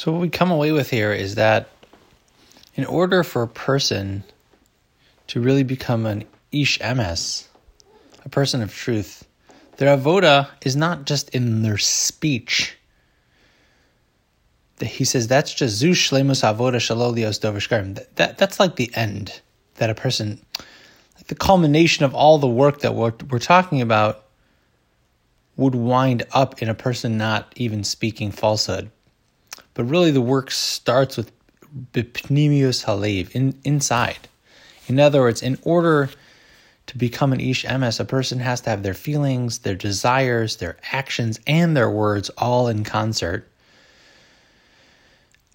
So what we come away with here is that in order for a person to really become an ish emes, a person of truth, their avoda is not just in their speech. He says that's just zu shlemus avoda shalolios dovashkarim. That, that that's like the end that a person, like the culmination of all the work that we're we're talking about, would wind up in a person not even speaking falsehood. But really, the work starts with bipnimius halev in inside. In other words, in order to become an ish emes, a person has to have their feelings, their desires, their actions, and their words all in concert.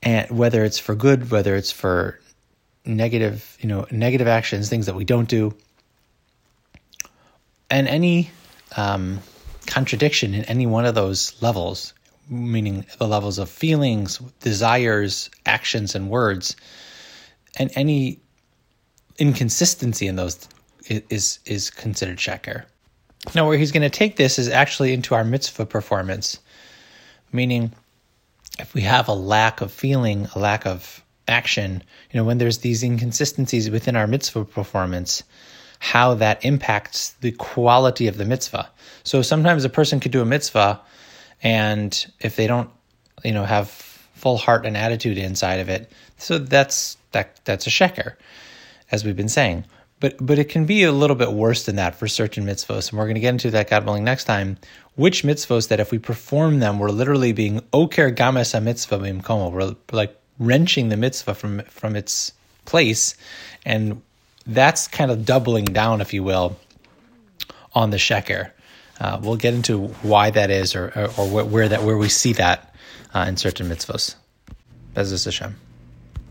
And whether it's for good, whether it's for negative, you know, negative actions, things that we don't do, and any um, contradiction in any one of those levels, meaning the levels of feelings, desires, actions, and words, and any inconsistency in those is is considered sheker. Now, where he's going to take this is actually into our mitzvah performance, meaning if we have a lack of feeling, a lack of action, you know, when there's these inconsistencies within our mitzvah performance, how that impacts the quality of the mitzvah. So sometimes a person could do a mitzvah, and if they don't, you know, have full heart and attitude inside of it, so that's that that's a sheker, as we've been saying. But but it can be a little bit worse than that for certain mitzvos, and we're going to get into that God willing next time. Which mitzvos that if we perform them, we're literally being oker games a mitzvah bimkomo. We're like wrenching the mitzvah from from its place, and that's kind of doubling down, if you will, on the sheker. Uh, we'll get into why that is, or or, or where that where we see that uh, in certain mitzvos. B'ezras Hashem.